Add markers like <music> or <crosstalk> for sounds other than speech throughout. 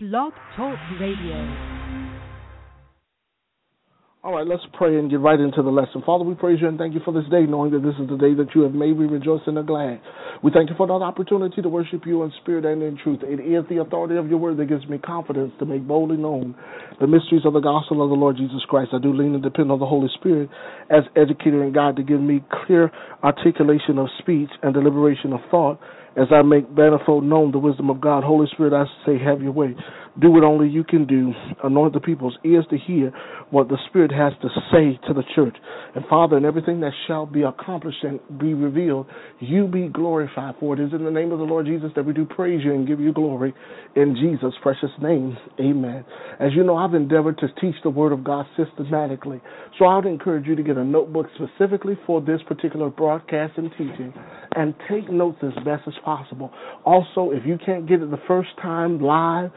Blog Talk Radio. All right, let's pray and get right into the lesson. Father, we praise you and thank you for this day, knowing that this is the day that you have made. We rejoice and are glad. We thank you for another opportunity to worship you in spirit and in truth. It is the authority of your word that gives me confidence to make boldly known the mysteries of the gospel of the Lord Jesus Christ. I do lean and depend on the Holy Spirit as educator and guide to give me clear articulation of speech and deliberation of thought as I make manifold known the wisdom of God. Holy Spirit, I say, have your way. Do what only you can do. Anoint the people's ears to hear what the Spirit has to say to the church. And Father, in everything that shall be accomplished and be revealed, you be glorified. For it is in the name of the Lord Jesus that we do praise you and give you glory. In Jesus' precious name, amen. As you know, I've endeavored to teach the Word of God systematically. So I would encourage you to get a notebook specifically for this particular broadcast and teaching and take notes as best as possible. Also, if you can't get it the first time live,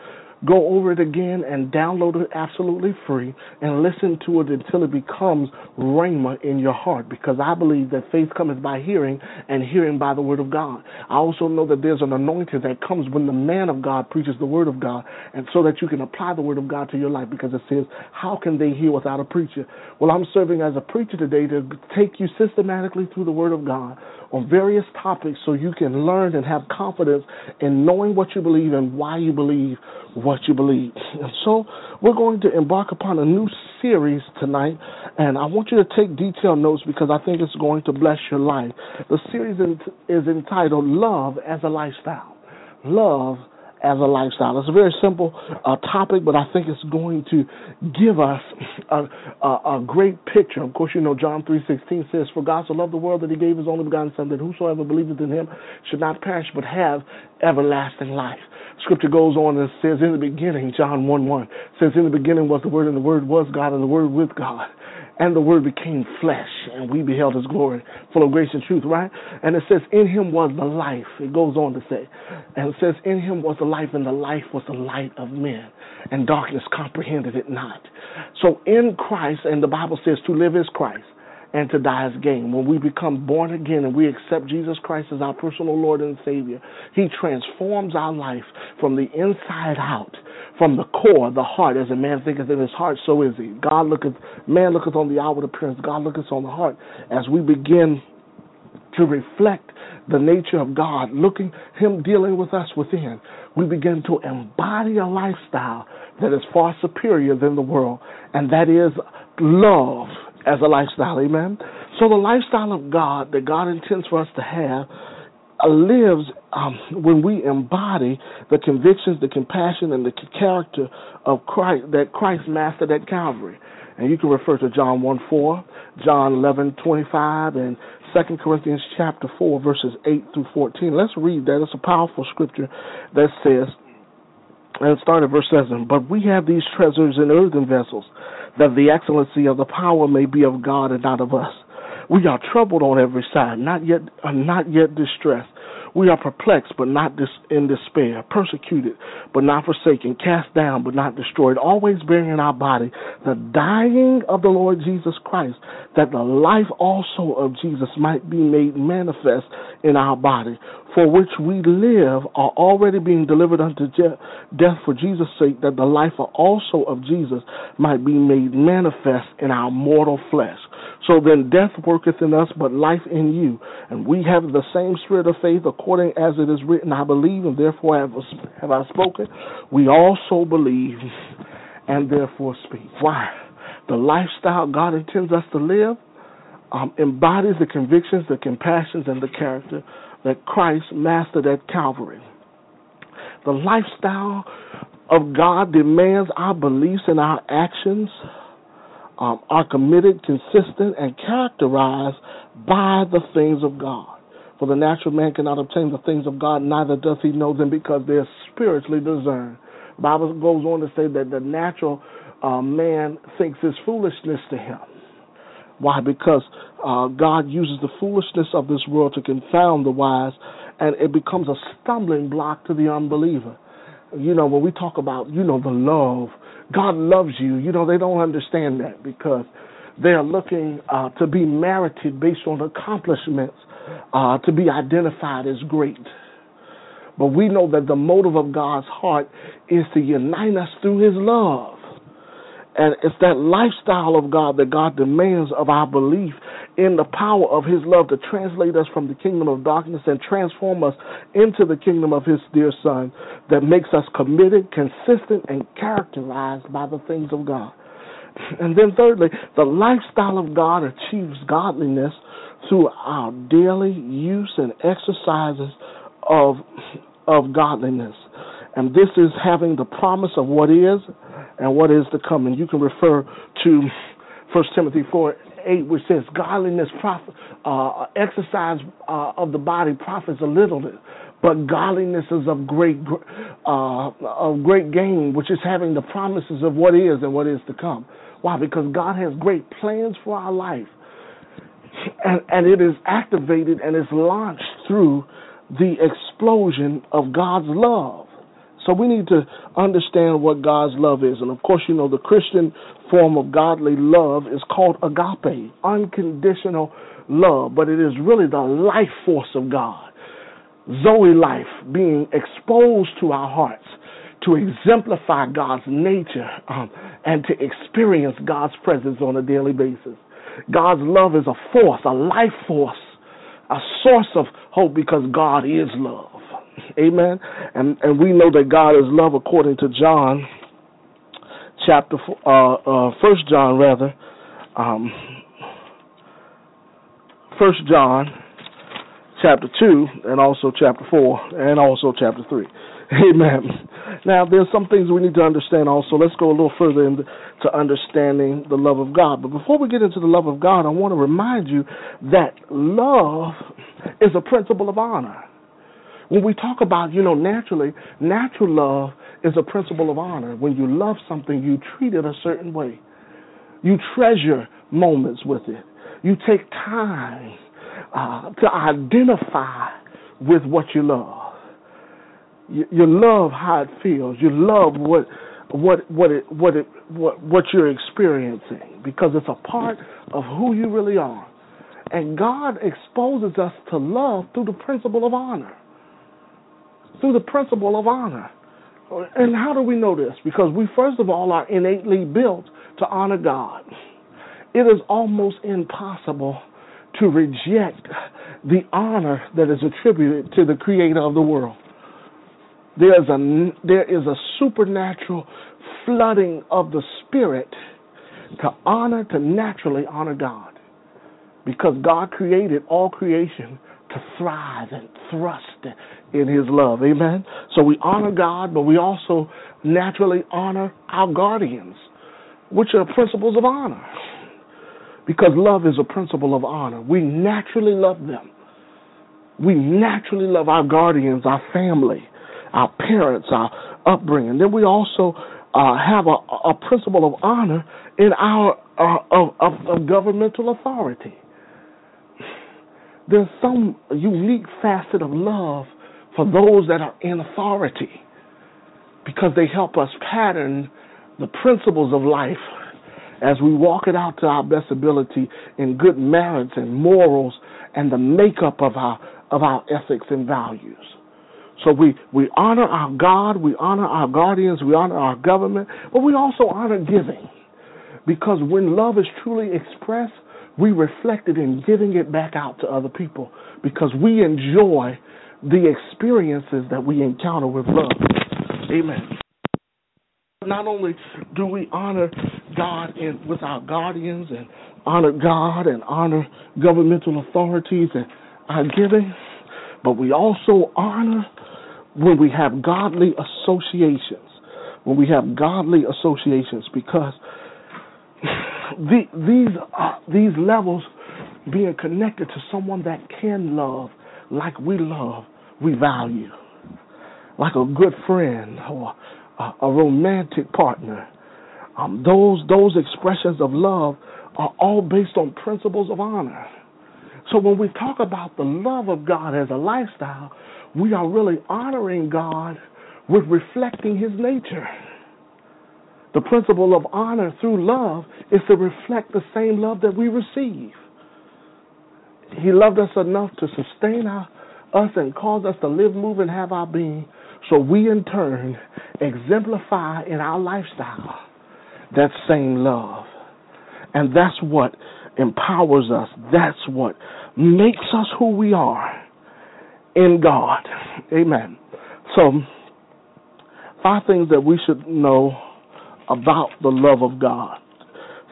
Go over it again and download it absolutely free and listen to it until it becomes rhema in your heart because I believe that faith comes by hearing and hearing by the word of God. I also know that there's an anointing that comes when the man of God preaches the word of God and so that you can apply the word of God to your life because it says, how can they hear without a preacher? Well, I'm serving as a preacher today to take you systematically through the word of God on various topics so you can learn and have confidence in knowing what you believe and why you believe what you believe. And so we're going to embark upon a new series tonight, and I want you to take detailed notes because I think it's going to bless your life. The series is entitled Love as a Lifestyle. Love as a lifestyle. It's a very simple uh, topic, but I think it's going to give us a, a, a great picture. Of course, you know John three sixteen says, "For God so loved the world that He gave His only begotten Son, that whosoever believeth in Him should not perish but have everlasting life." Scripture goes on and says, "In the beginning," John one one says, "In the beginning was the Word, and the Word was God, and the Word with God." And the word became flesh and we beheld his glory full of grace and truth right? And it says in him was the life. It goes on to say and it says in him was the life and the life was the light of men and darkness comprehended it not. So in christ and the bible says to live is christ and to die is gain. When we become born again and we accept Jesus Christ as our personal Lord and Savior, He transforms our life from the inside out from the core, the heart, as a man thinketh in his heart, so is he. God looketh, man looketh on the outward appearance, God looketh on the heart. As we begin to reflect the nature of God, looking, Him dealing with us within, we begin to embody a lifestyle that is far superior than the world, and that is love as a lifestyle. Amen. So the lifestyle of God that God intends for us to have lives um, when we embody the convictions, the compassion, and the character of Christ that Christ mastered at Calvary. And you can refer to John 1 4, John 11 25, and 2 Corinthians chapter 4, verses 8 through 14. Let's read that. It's a powerful scripture that says, and start at verse 7 But we have these treasures in earthen vessels, that the excellency of the power may be of God and not of us. We are troubled on every side, not yet, uh, not yet distressed. We are perplexed, but not dis- in despair, persecuted, but not forsaken, cast down, but not destroyed, always bearing in our body the dying of the Lord Jesus Christ, that the life also of Jesus might be made manifest in our body, for which we live, are already being delivered unto death for Jesus' sake, that the life also of Jesus might be made manifest in our mortal flesh. So then death worketh in us, but life in you. And we have the same spirit of faith, according as it is written, I believe, and therefore have, I spoken. We also believe, and therefore speak. Why? The lifestyle God intends us to live um, embodies the convictions, the compassions, and the character that Christ mastered at Calvary. The lifestyle of God demands our beliefs and our actions um, are committed, consistent, and characterized by the things of God. For the natural man cannot obtain the things of God, neither doth he know them because they are spiritually discerned. The Bible goes on to say that the natural uh, man thinks is foolishness to him. Why? Because uh, God uses the foolishness of this world to confound the wise, and it becomes a stumbling block to the unbeliever. You know, when we talk about, you know, the love God loves you. You know, they don't understand that because they are looking uh, to be merited based on accomplishments, uh, to be identified as great. But we know that the motive of God's heart is to unite us through his love. And it's that lifestyle of God that God demands of our belief in the power of His love to translate us from the kingdom of darkness and transform us into the kingdom of His dear Son that makes us committed, consistent, and characterized by the things of God. And then, thirdly, the lifestyle of God achieves godliness through our daily use and exercises of, of godliness. And this is having the promise of what is and what is to come. And you can refer to 1 Timothy 4 8, which says, Godliness, profit, uh, exercise uh, of the body profits a little, but godliness is of great, uh, of great gain, which is having the promises of what is and what is to come. Why? Because God has great plans for our life. And, and it is activated and is launched through the explosion of God's love. So we need to understand what God's love is. And of course, you know, the Christian form of godly love is called agape, unconditional love, but it is really the life force of God. Zoe life being exposed to our hearts to exemplify God's nature um, and to experience God's presence on a daily basis. God's love is a force, a life force, a source of hope because God is love. Amen. And and we know that God is love according to John chapter uh uh first John rather. Um first John chapter two and also chapter four and also chapter three. <laughs> Amen. Now there's some things we need to understand also. Let's go a little further into understanding the love of God. But before we get into the love of God, I want to remind you that love is a principle of honor. When we talk about, you know, naturally, natural love is a principle of honor. When you love something, you treat it a certain way. You treasure moments with it. You take time uh, to identify with what you love. You, you love how it feels. You love what what what it what it what what you're experiencing because it's a part of who you really are. And God exposes us to love through the principle of honor through the principle of honor. And how do we know this? Because we, first of all, are innately built to honor God. It is almost impossible to reject the honor that is attributed to the creator of the world. There is a, there is a supernatural flooding of the spirit to honor, to naturally honor God. Because God created all creation to thrive and thrust in His love. Amen. So we honor God, but we also naturally honor our guardians, which are principles of honor. Because love is a principle of honor. We naturally love them. We naturally love our guardians, our family, our parents, our upbringing. Then we also uh, have a, a, principle of honor in our uh, of, of, of governmental authority there's some unique facet of love for those that are in authority because they help us pattern the principles of life as we walk it out to our best ability in good merits and morals and the makeup of our of our ethics and values. So we, we honor our God, we honor our guardians, we honor our government, but we also honor giving. Because when love is truly expressed, we reflect it in giving it back out to other people because we enjoy the experiences that we encounter with love. Amen. Not only do we honor God in, with our guardians and honor God and honor governmental authorities and our giving, but we also honor when we have godly associations. When we have godly associations, because the, these uh, these levels being connected to someone that can love like we love, we value, like a good friend or a, a romantic partner. Um, those those expressions of love are all based on principles of honor. So when we talk about the love of God as a lifestyle, we are really honoring God with reflecting His nature. The principle of honor through love is to reflect the same love that we receive. He loved us enough to sustain our, us and cause us to live, move, and have our being, so we in turn exemplify in our lifestyle that same love. And that's what empowers us. That's what makes us who we are in God. Amen. So, five things that we should know about the love of God.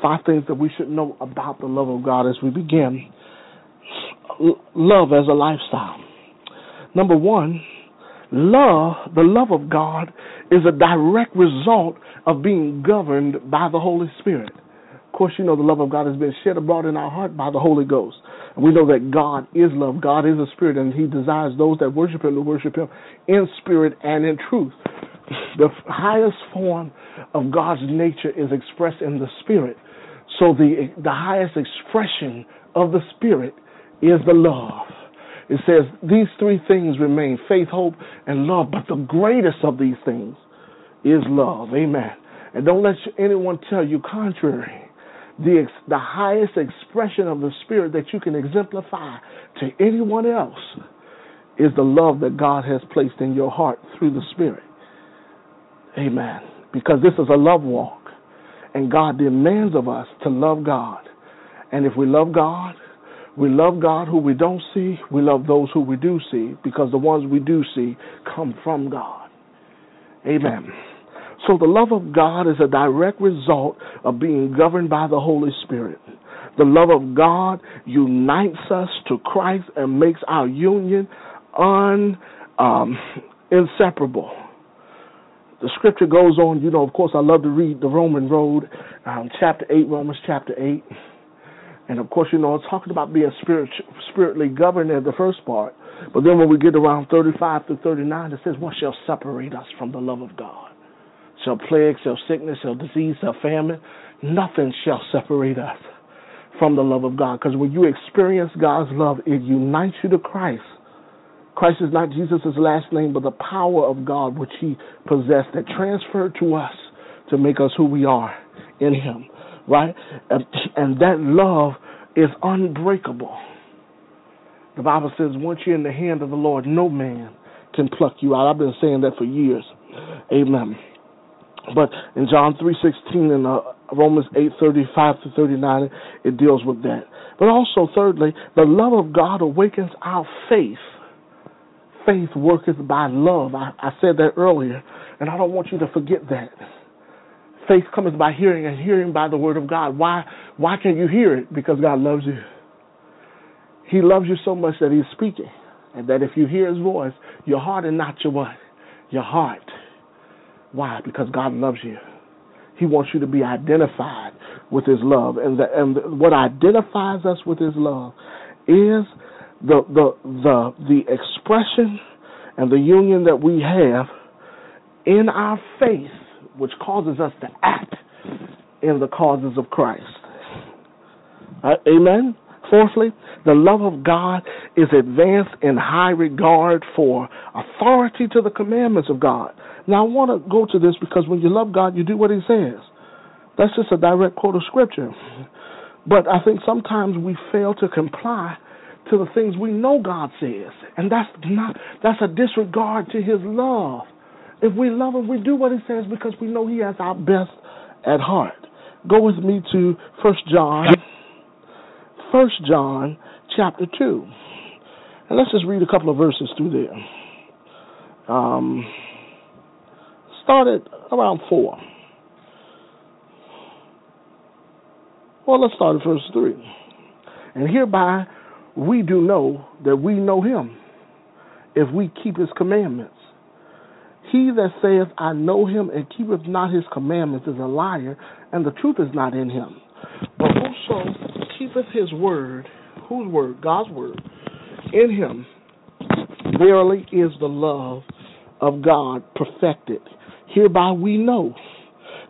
Five things that we should know about the love of God as we begin. Love as a lifestyle. Number one, love, the love of God, is a direct result of being governed by the Holy Spirit. Of course, you know the love of God has been shed abroad in our heart by the Holy Ghost. And we know that God is love. God is a spirit, and He desires those that worship Him to worship Him in spirit and in truth. The highest form of God's nature is expressed in the spirit. So the the highest expression of the spirit is the love. It says these three things remain faith, hope, and love, but the greatest of these things is love. Amen. And don't let anyone tell you contrary. The, the highest expression of the Spirit that you can exemplify to anyone else is the love that God has placed in your heart through the Spirit. Amen. Because this is a love walk. And God demands of us to love God. And if we love God, we love God who we don't see, we love those who we do see, because the ones we do see come from God. Amen. So the love of God is a direct result of being governed by the Holy Spirit. The love of God unites us to Christ and makes our union un, um, inseparable. The scripture goes on, you know, of course, I love to read the Roman Road, um, chapter 8, Romans chapter 8. And of course, you know, it's talking about being spirit, spiritually governed in the first part. But then when we get around 35 to 39, it says, What shall separate us from the love of God? shall plague, shall sickness, shall disease, shall famine. Nothing shall separate us from the love of God. Because when you experience God's love, it unites you to Christ. Christ is not Jesus' last name, but the power of God which he possessed that transferred to us to make us who we are in him. Right? And that love is unbreakable. The Bible says, once you're in the hand of the Lord, no man can pluck you out. I've been saying that for years. Amen. But in John 3:16 and uh, Romans 8:35 to 39, it deals with that. But also, thirdly, the love of God awakens our faith. Faith worketh by love. I, I said that earlier, and I don't want you to forget that. Faith comes by hearing, and hearing by the word of God. Why? Why can you hear it? Because God loves you. He loves you so much that He's speaking, and that if you hear His voice, your heart and not your what? Your heart why? Because God loves you. He wants you to be identified with His love, and the, and what identifies us with His love is the the the the expression and the union that we have in our faith, which causes us to act in the causes of Christ. Uh, amen. Fourthly, the love of God is advanced in high regard for authority to the commandments of God. Now, I want to go to this because when you love God, you do what He says. That's just a direct quote of Scripture. But I think sometimes we fail to comply to the things we know God says, and that's not that's a disregard to His love. If we love Him, we do what He says because we know He has our best at heart. Go with me to First John, First John chapter two, and let's just read a couple of verses through there. Um, started around 4. Well, let's start at verse 3. And hereby we do know that we know him if we keep his commandments. He that saith, I know him and keepeth not his commandments is a liar, and the truth is not in him. But whoso keepeth his word, whose word? God's word, in him, verily is the love of God perfected. Hereby we know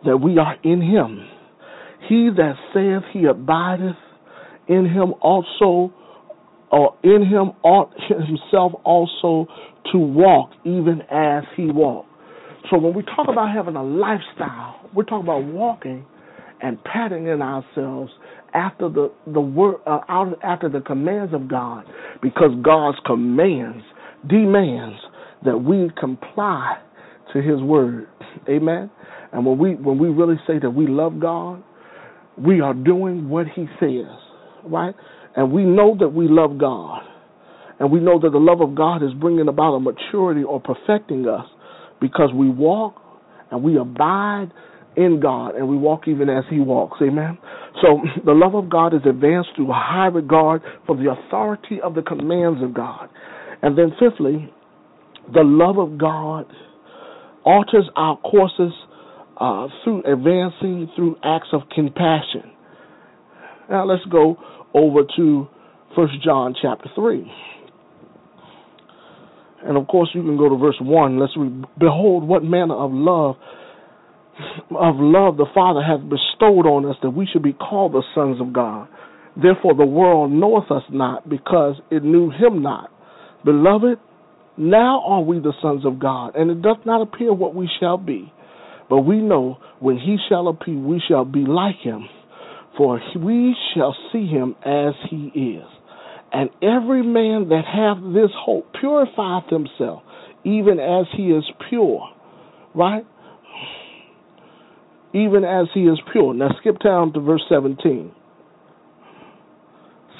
that we are in him. He that saith he abideth in him also, or in him ought himself also to walk even as he walked. So when we talk about having a lifestyle, we're talking about walking and patterning ourselves after the the word uh, out after the commands of God, because God's commands demands that we comply to his word. Amen. And when we when we really say that we love God, we are doing what he says, right? And we know that we love God. And we know that the love of God is bringing about a maturity or perfecting us because we walk and we abide in God and we walk even as He walks. Amen. So <clears throat> the love of God is advanced through high regard for the authority of the commands of God. And then, fifthly, the love of God alters our courses uh, through advancing through acts of compassion. Now let's go over to First John chapter three. And of course, you can go to verse one. Let's read. Behold, what manner of love of love the Father hath bestowed on us that we should be called the sons of God. Therefore, the world knoweth us not because it knew Him not. Beloved, now are we the sons of God, and it doth not appear what we shall be. But we know when he shall appear, we shall be like him, for we shall see him as he is. And every man that hath this hope purifieth himself, even as he is pure. Right? Even as he is pure. Now skip down to verse 17.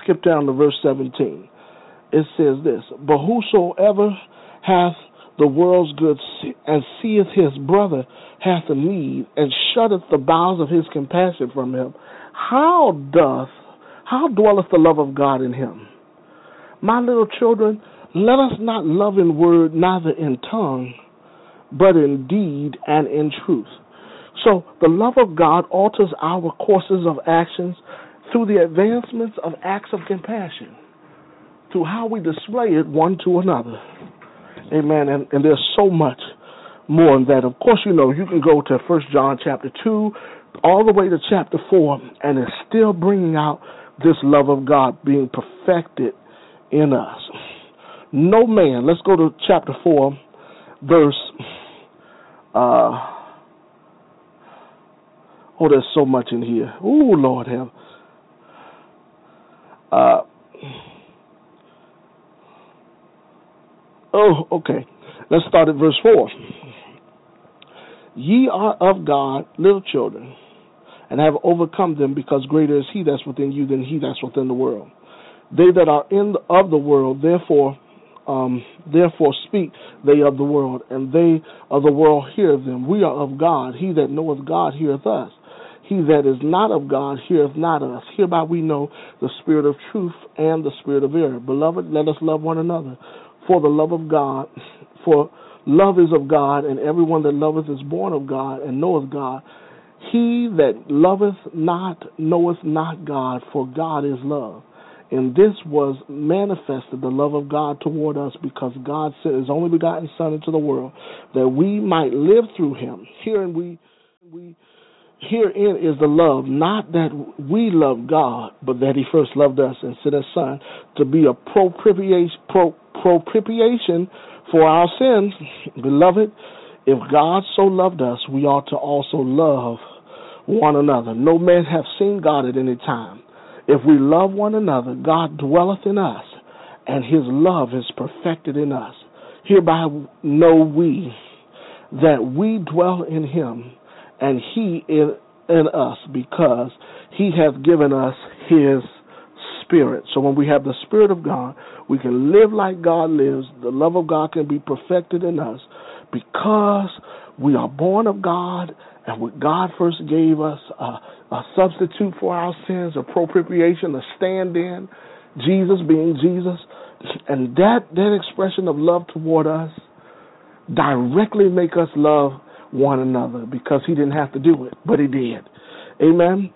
Skip down to verse 17. It says this But whosoever hath the world's goods and seeth his brother hath a need and shutteth the bowels of his compassion from him, how doth how dwelleth the love of God in him? My little children, let us not love in word neither in tongue, but in deed and in truth. So the love of God alters our courses of actions through the advancements of acts of compassion, through how we display it one to another. Amen. And, and there's so much more than that. Of course, you know, you can go to First John chapter 2 all the way to chapter 4, and it's still bringing out this love of God being perfected in us. No man, let's go to chapter 4, verse. Uh, oh, there's so much in here. Oh, Lord have. Uh, Oh, okay. Let's start at verse 4. Ye are of God, little children, and have overcome them, because greater is he that's within you than he that's within the world. They that are in the, of the world, therefore, um, therefore speak they of the world, and they of the world hear them. We are of God. He that knoweth God heareth us. He that is not of God heareth not us. Hereby we know the spirit of truth and the spirit of error. Beloved, let us love one another for the love of God, for love is of God, and everyone that loveth is born of God and knoweth God. He that loveth not knoweth not God, for God is love. And this was manifested, the love of God toward us, because God sent his only begotten Son into the world, that we might live through him. Herein we we herein is the love, not that we love God, but that He first loved us and sent His Son to be a propitiation, pro, propitiation for our sins. <laughs> Beloved, if God so loved us, we ought to also love one another. No man hath seen God at any time. If we love one another, God dwelleth in us, and His love is perfected in us. Hereby know we that we dwell in Him and he in, in us because he hath given us his spirit. So when we have the spirit of God, we can live like God lives. The love of God can be perfected in us because we are born of God and what God first gave us a, a substitute for our sins, a propitiation, a stand in, Jesus being Jesus. And that, that expression of love toward us directly make us love one another because he didn't have to do it, but he did. Amen.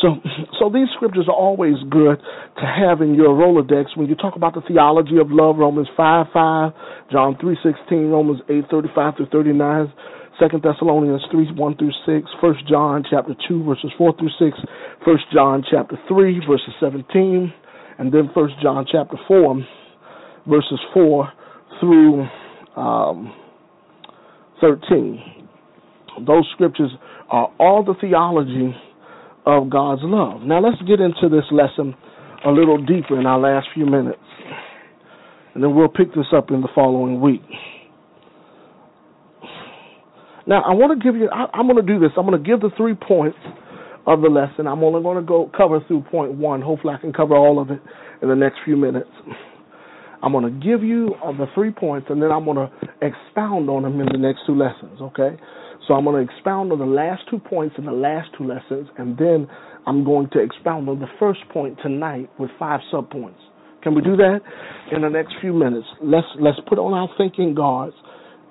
So, so these scriptures are always good to have in your Rolodex when you talk about the theology of love. Romans five five, John three sixteen, Romans eight thirty five through thirty nine, Second Thessalonians three one through six, First John chapter two verses four through six, First John chapter three verses seventeen, and then First John chapter four verses four through um, thirteen. Those scriptures are all the theology of God's love. Now let's get into this lesson a little deeper in our last few minutes. and then we'll pick this up in the following week. Now, I want to give you, I, am going to do this. I'm going to give the three points of the lesson. I'm only going to go cover through point one. Hopefully, I can cover all of it in the next few minutes. I'm going to give you uh, the three points, and then I'm going to expound on them in the next two lessons, okay? So I'm going to expound on the last two points in the last two lessons, and then I'm going to expound on the first point tonight with five subpoints. Can we do that in the next few minutes? Let's let's put on our thinking guards.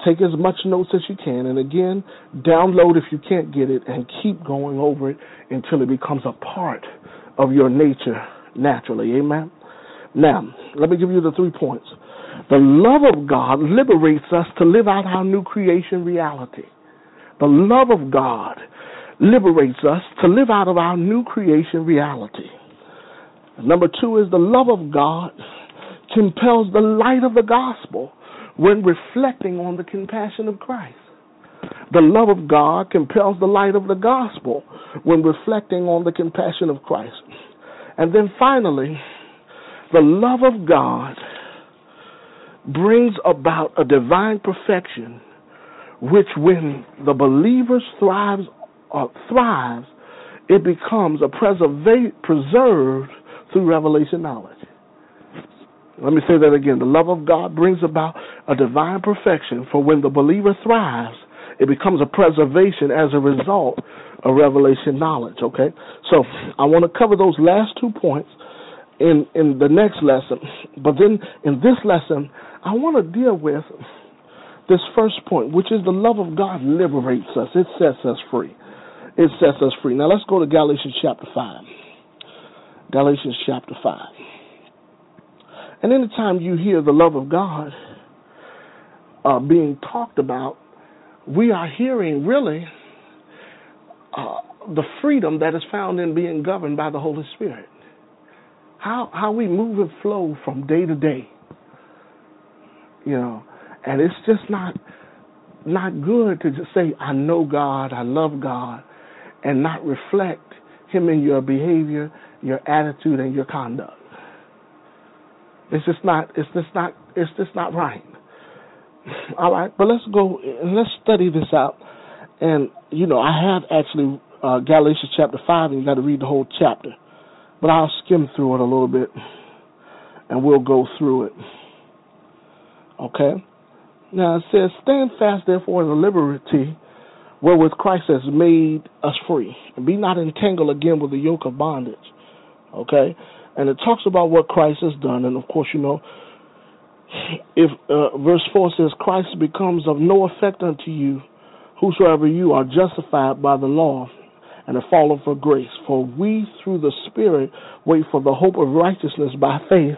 Take as much notes as you can, and again, download if you can't get it, and keep going over it until it becomes a part of your nature naturally. Amen. Now, let me give you the three points. The love of God liberates us to live out our new creation reality. The love of God liberates us to live out of our new creation reality. Number two is the love of God compels the light of the gospel when reflecting on the compassion of Christ. The love of God compels the light of the gospel when reflecting on the compassion of Christ. And then finally, the love of God brings about a divine perfection which when the believer thrives uh, thrives, it becomes a preserva- preserved through revelation knowledge. Let me say that again. The love of God brings about a divine perfection, for when the believer thrives, it becomes a preservation as a result of revelation knowledge. Okay? So I want to cover those last two points in, in the next lesson. But then in this lesson, I want to deal with this first point, which is the love of God liberates us. It sets us free. It sets us free. Now let's go to Galatians chapter 5. Galatians chapter 5. And anytime you hear the love of God uh, being talked about, we are hearing really uh, the freedom that is found in being governed by the Holy Spirit. How how we move and flow from day to day. You know, and it's just not not good to just say, I know God, I love God, and not reflect Him in your behavior, your attitude, and your conduct. It's just not. It's just not. It's just not right. <laughs> All right, but let's go and let's study this out. And you know, I have actually uh, Galatians chapter five, and you got to read the whole chapter. But I'll skim through it a little bit, and we'll go through it. Okay. Now it says, Stand fast therefore in the liberty wherewith Christ has made us free, and be not entangled again with the yoke of bondage. Okay? And it talks about what Christ has done, and of course, you know, if uh, verse 4 says, Christ becomes of no effect unto you, whosoever you are justified by the law and have fallen for grace. For we through the Spirit wait for the hope of righteousness by faith.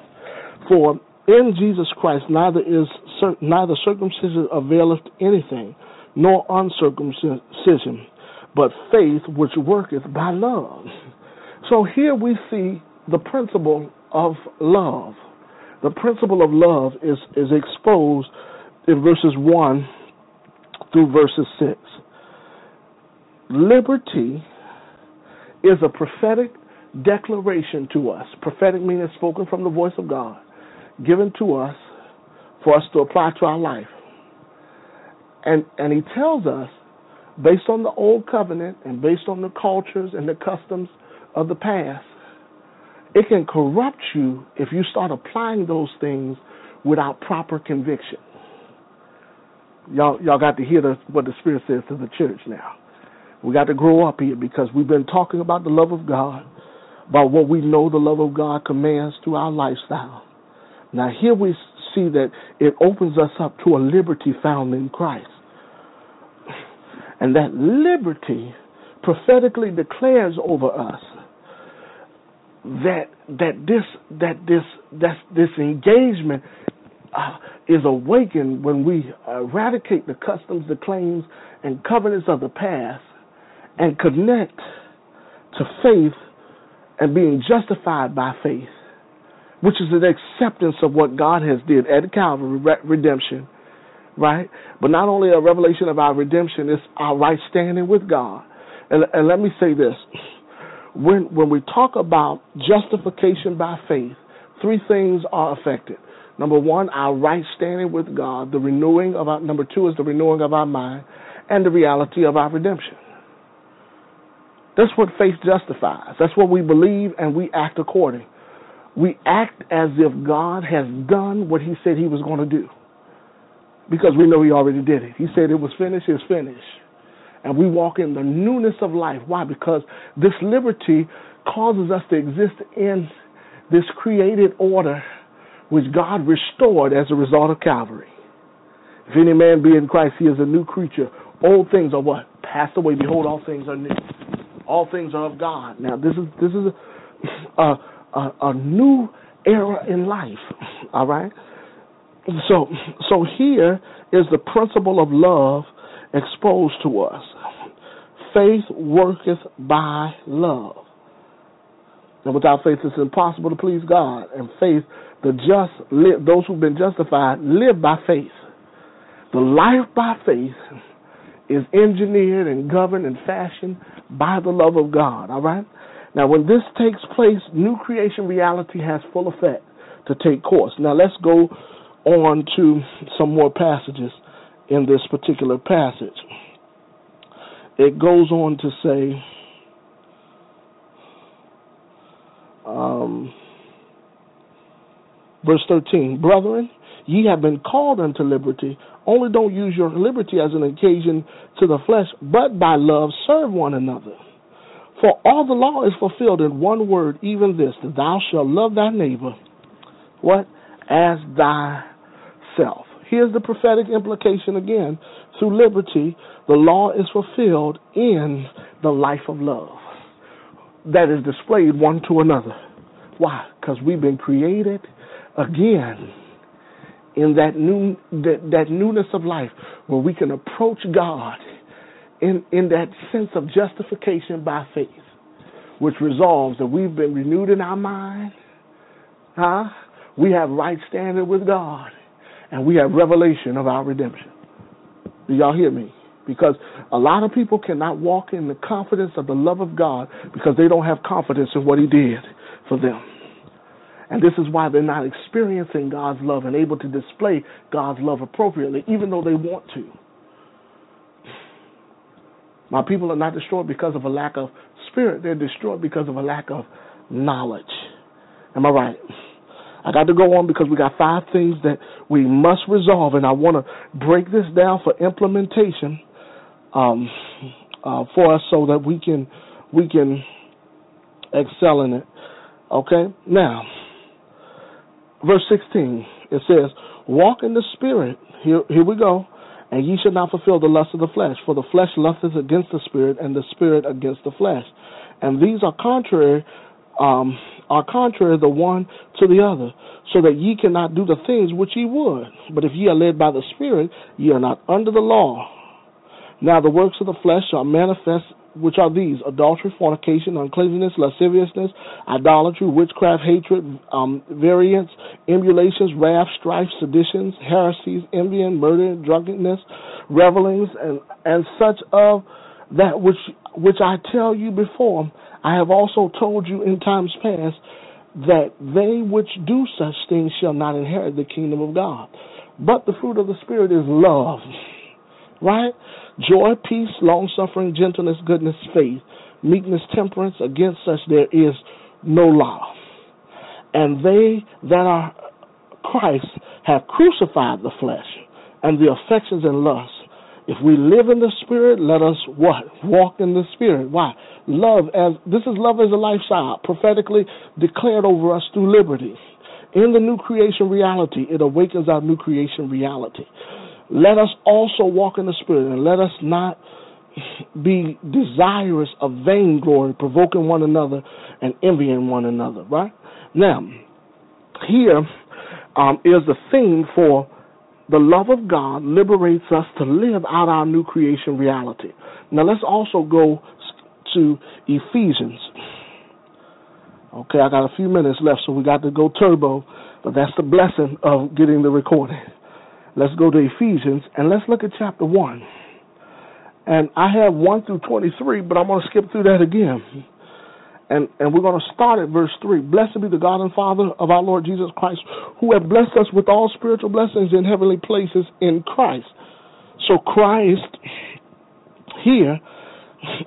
For in Jesus Christ neither is neither circumcision availeth anything, nor uncircumcision, but faith which worketh by love. So here we see the principle of love. The principle of love is, is exposed in verses 1 through verses 6. Liberty is a prophetic declaration to us. Prophetic meaning spoken from the voice of God given to us for us to apply to our life. And and he tells us, based on the old covenant and based on the cultures and the customs of the past, it can corrupt you if you start applying those things without proper conviction. Y'all y'all got to hear the, what the Spirit says to the church now. We got to grow up here because we've been talking about the love of God, about what we know the love of God commands to our lifestyle. Now, here we see that it opens us up to a liberty found in Christ. And that liberty prophetically declares over us that that this that this that this engagement uh, is awakened when we eradicate the customs, the claims, and covenants of the past, and connect to faith and being justified by faith which is an acceptance of what God has did at Calvary, redemption, right? But not only a revelation of our redemption, it's our right standing with God. And, and let me say this: when when we talk about justification by faith, three things are affected: Number one, our right standing with God. The renewing of our number two is the renewing of our mind, and the reality of our redemption. That's what faith justifies. That's what we believe, and we act according. We act as if God has done what He said He was going to do, because we know He already did it. He said it was finished. It's finished, and we walk in the newness of life. Why? Because this liberty causes us to exist in this created order which God restored as a result of Calvary. If any man be in Christ, he is a new creature. Old things are what? Passed away. Behold, all things are new. All things are of God. Now, this is this is a, a, a, a new era in life. <laughs> All right. So, so here is the principle of love exposed to us. Faith worketh by love. And without faith, it's impossible to please God. And faith, the just live, those who've been justified live by faith. The life by faith is engineered and governed and fashioned by the love of God. All right. Now, when this takes place, new creation reality has full effect to take course. Now, let's go on to some more passages in this particular passage. It goes on to say. Um, verse 13 Brethren, ye have been called unto liberty. Only don't use your liberty as an occasion to the flesh, but by love serve one another. For all the law is fulfilled in one word, even this, that thou shalt love thy neighbor, what? As thyself. Here's the prophetic implication again. Through liberty, the law is fulfilled in the life of love that is displayed one to another. Why? Because we've been created again in that new that, that newness of life where we can approach God in in that sense of justification by faith, which resolves that we've been renewed in our mind. Huh? We have right standing with God, and we have revelation of our redemption. Do y'all hear me? Because a lot of people cannot walk in the confidence of the love of God because they don't have confidence in what He did for them. And this is why they're not experiencing God's love and able to display God's love appropriately, even though they want to. My people are not destroyed because of a lack of spirit, they're destroyed because of a lack of knowledge. Am I right? I got to go on because we got five things that we must resolve, and I want to break this down for implementation um, uh, for us so that we can we can excel in it. Okay, now verse 16 it says, "Walk in the Spirit." Here, here we go. And ye shall not fulfill the lust of the flesh, for the flesh lusteth against the spirit, and the spirit against the flesh. And these are contrary, um, are contrary the one to the other, so that ye cannot do the things which ye would. But if ye are led by the Spirit, ye are not under the law. Now the works of the flesh are manifest, which are these adultery, fornication, uncleanness, lasciviousness, idolatry, witchcraft, hatred, um, variance, emulations, wrath, strife, seditions, heresies, envying, murder, drunkenness, revelings, and, and such of that which which I tell you before, I have also told you in times past, that they which do such things shall not inherit the kingdom of God. But the fruit of the Spirit is love, right? Joy, peace, long suffering, gentleness, goodness, faith, meekness, temperance. Against such there is no law. And they that are Christ have crucified the flesh and the affections and lusts. If we live in the Spirit, let us what? Walk in the Spirit. Why? Love as this is love as a lifestyle, prophetically declared over us through liberty. In the new creation reality, it awakens our new creation reality. Let us also walk in the Spirit, and let us not be desirous of vainglory, provoking one another and envying one another. Right now, here um, is the theme for the love of God liberates us to live out our new creation reality. Now let's also go to Ephesians. Okay, I got a few minutes left, so we got to go turbo, but that's the blessing of getting the recording. Let's go to Ephesians and let's look at chapter 1. And I have 1 through 23, but I'm going to skip through that again. and, and we're going to start at verse 3. Blessed be the God and Father of our Lord Jesus Christ, who have blessed us with all spiritual blessings in heavenly places in Christ. So, Christ, here,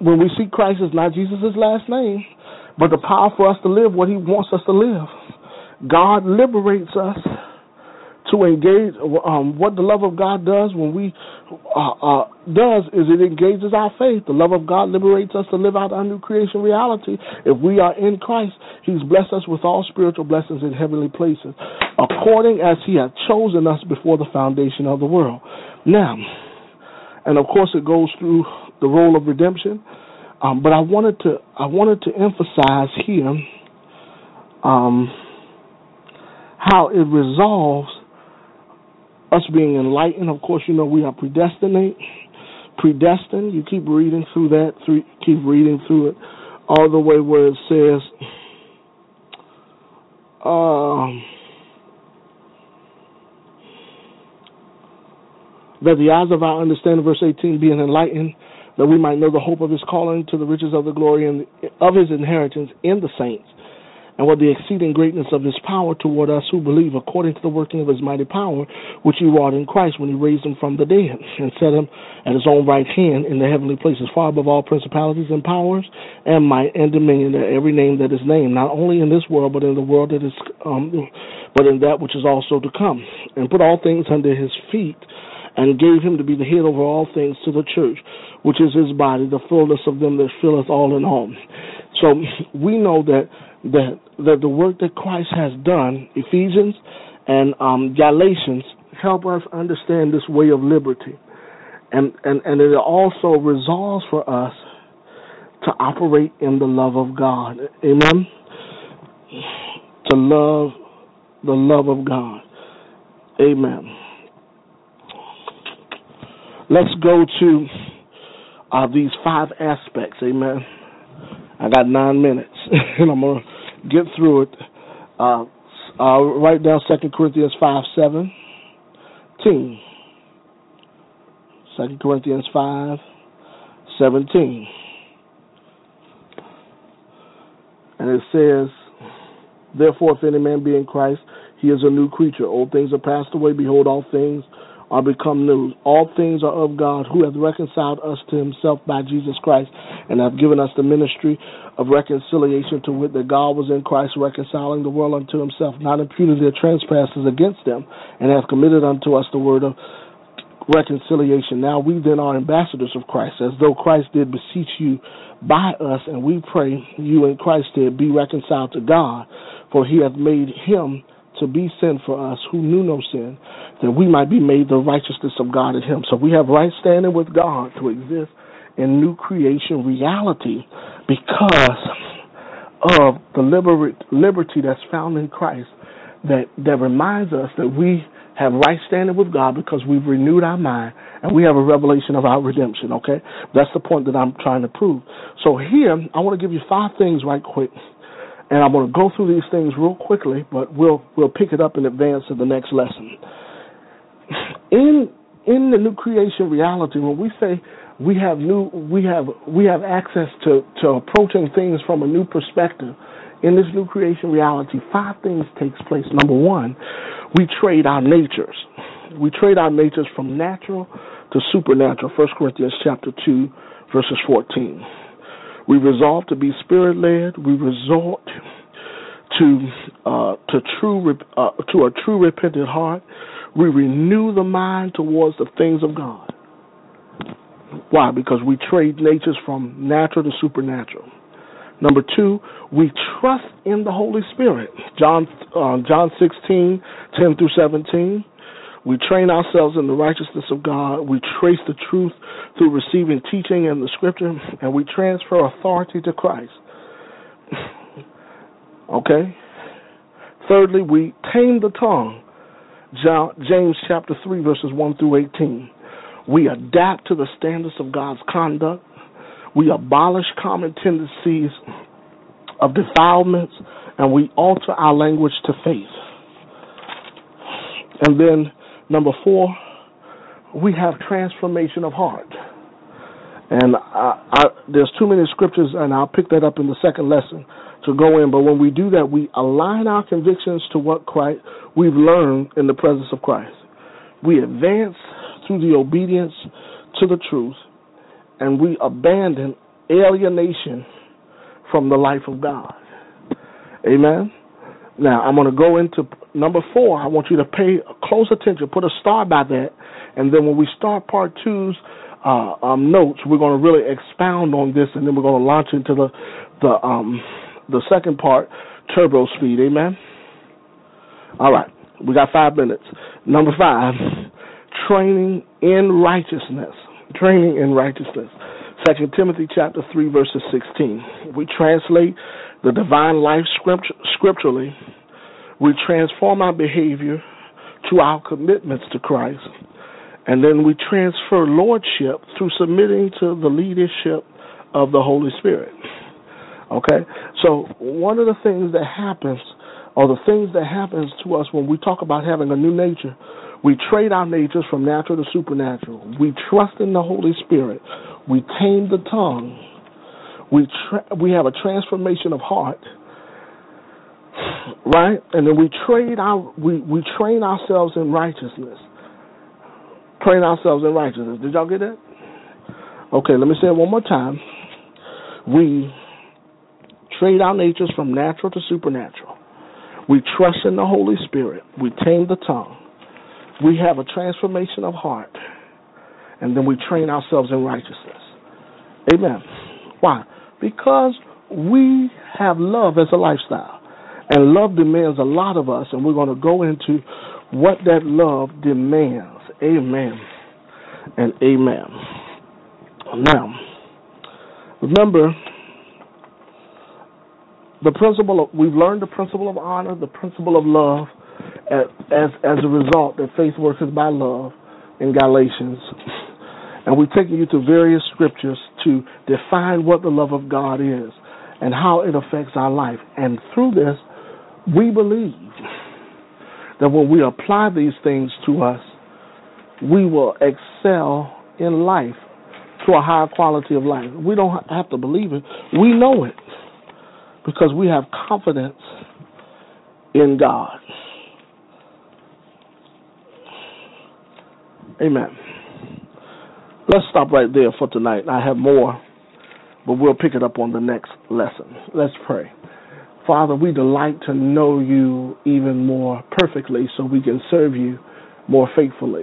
when we see Christ, is not Jesus' last name, but the power for us to live what he wants us to live. God liberates us to engage. Um, what the love of God does when we uh, uh, does is it engages our faith. The love of God liberates us to live out our new creation reality. If we are in Christ, He's blessed us with all spiritual blessings in heavenly places, according as He hath chosen us before the foundation of the world. Now, and of course, it goes through the role of redemption. Um, but I wanted to I wanted to emphasize here um, how it resolves us being enlightened. Of course, you know we are predestinate, predestined. You keep reading through that, through, keep reading through it, all the way where it says, um, that the eyes of our understanding, verse 18, being enlightened, that we might know the hope of his calling to the riches of the glory and of his inheritance in the saints and what the exceeding greatness of his power toward us who believe according to the working of his mighty power, which he wrought in Christ when he raised him from the dead and set him at his own right hand in the heavenly places, far above all principalities and powers and might and dominion, and every name that is named, not only in this world, but in the world that is, um, but in that which is also to come, and put all things under his feet and gave him to be the head over all things to the church, which is his body, the fullness of them that filleth all in all. So we know that that that the work that Christ has done, Ephesians and um, Galatians, help us understand this way of liberty, and and and it also resolves for us to operate in the love of God. Amen. To love the love of God. Amen. Let's go to uh, these five aspects. Amen. I got nine minutes, <laughs> and I'm gonna get through it. Uh, uh, write down Second Corinthians five seventeen. Second Corinthians five seventeen, and it says, "Therefore, if any man be in Christ, he is a new creature. Old things are passed away; behold, all things are become new. All things are of God, who hath reconciled us to himself by Jesus Christ, and hath given us the ministry of reconciliation to wit that God was in Christ reconciling the world unto himself, not imputing their trespasses against them, and hath committed unto us the word of reconciliation. Now we then are ambassadors of Christ, as though Christ did beseech you by us, and we pray you in Christ did be reconciled to God, for he hath made him to be sin for us who knew no sin, that we might be made the righteousness of God in him. So we have right standing with God to exist in new creation reality because of the liber- liberty that's found in Christ that, that reminds us that we have right standing with God because we've renewed our mind and we have a revelation of our redemption, okay? That's the point that I'm trying to prove. So here, I want to give you five things right quick and I'm going to go through these things real quickly, but we'll we'll pick it up in advance of the next lesson. In in the new creation reality, when we say we have new we have we have access to, to approaching things from a new perspective, in this new creation reality, five things takes place. Number one, we trade our natures. We trade our natures from natural to supernatural. First Corinthians chapter two, verses fourteen. We resolve to be spirit led. We resort to uh, to true uh, to a true repentant heart. We renew the mind towards the things of God. Why? Because we trade natures from natural to supernatural. Number two, we trust in the Holy Spirit. John uh, John 16, 10 through 17. We train ourselves in the righteousness of God. We trace the truth through receiving teaching in the scripture, and we transfer authority to Christ. <laughs> okay? Thirdly, we tame the tongue. James chapter 3, verses 1 through 18. We adapt to the standards of God's conduct. We abolish common tendencies of defilements, and we alter our language to faith. And then Number four, we have transformation of heart. And I, I, there's too many scriptures, and I'll pick that up in the second lesson to go in. But when we do that, we align our convictions to what Christ we've learned in the presence of Christ. We advance through the obedience to the truth, and we abandon alienation from the life of God. Amen. Now I'm going to go into number four. I want you to pay close attention. Put a star by that, and then when we start part two's uh, um, notes, we're going to really expound on this, and then we're going to launch into the the um, the second part, turbo speed. Amen. All right, we got five minutes. Number five, training in righteousness. Training in righteousness. Second Timothy chapter three verses sixteen. We translate the divine life scripturally. We transform our behavior to our commitments to Christ and then we transfer lordship through submitting to the leadership of the Holy Spirit. Okay? So one of the things that happens or the things that happens to us when we talk about having a new nature, we trade our natures from natural to supernatural. We trust in the Holy Spirit. We tame the tongue. We tra- we have a transformation of heart. Right? And then we trade our we, we train ourselves in righteousness train ourselves in righteousness. Did y'all get that? Okay, let me say it one more time. We trade our natures from natural to supernatural. We trust in the Holy Spirit. We tame the tongue. We have a transformation of heart. And then we train ourselves in righteousness. Amen. Why? Because we have love as a lifestyle. And love demands a lot of us, and we're going to go into what that love demands. Amen and amen. Now, remember the principle of we've learned the principle of honor, the principle of love, as as, as a result that faith works by love in Galatians. And we've taken you to various scriptures to define what the love of God is and how it affects our life. And through this, we believe that when we apply these things to us, we will excel in life to a higher quality of life. We don't have to believe it. We know it because we have confidence in God. Amen. Let's stop right there for tonight. I have more, but we'll pick it up on the next lesson. Let's pray. Father, we delight to know you even more perfectly so we can serve you more faithfully.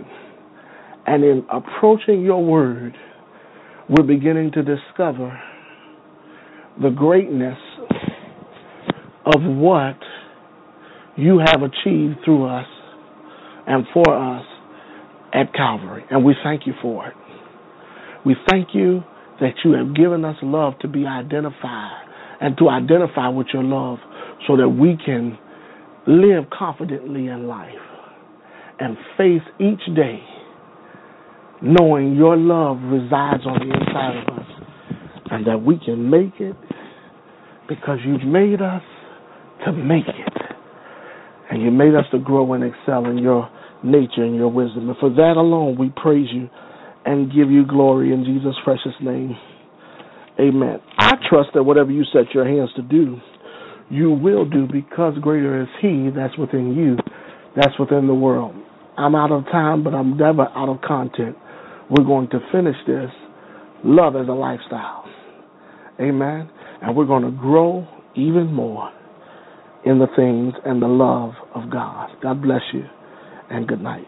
And in approaching your word, we're beginning to discover the greatness of what you have achieved through us and for us at Calvary. And we thank you for it. We thank you that you have given us love to be identified and to identify with your love so that we can live confidently in life and face each day knowing your love resides on the inside of us and that we can make it because you've made us to make it. And you made us to grow and excel in your nature and your wisdom. And for that alone, we praise you and give you glory in Jesus' precious name. Amen. I trust that whatever you set your hands to do, you will do because greater is He that's within you, that's within the world. I'm out of time, but I'm never out of content. We're going to finish this love as a lifestyle. Amen. And we're going to grow even more in the things and the love of God. God bless you and good night.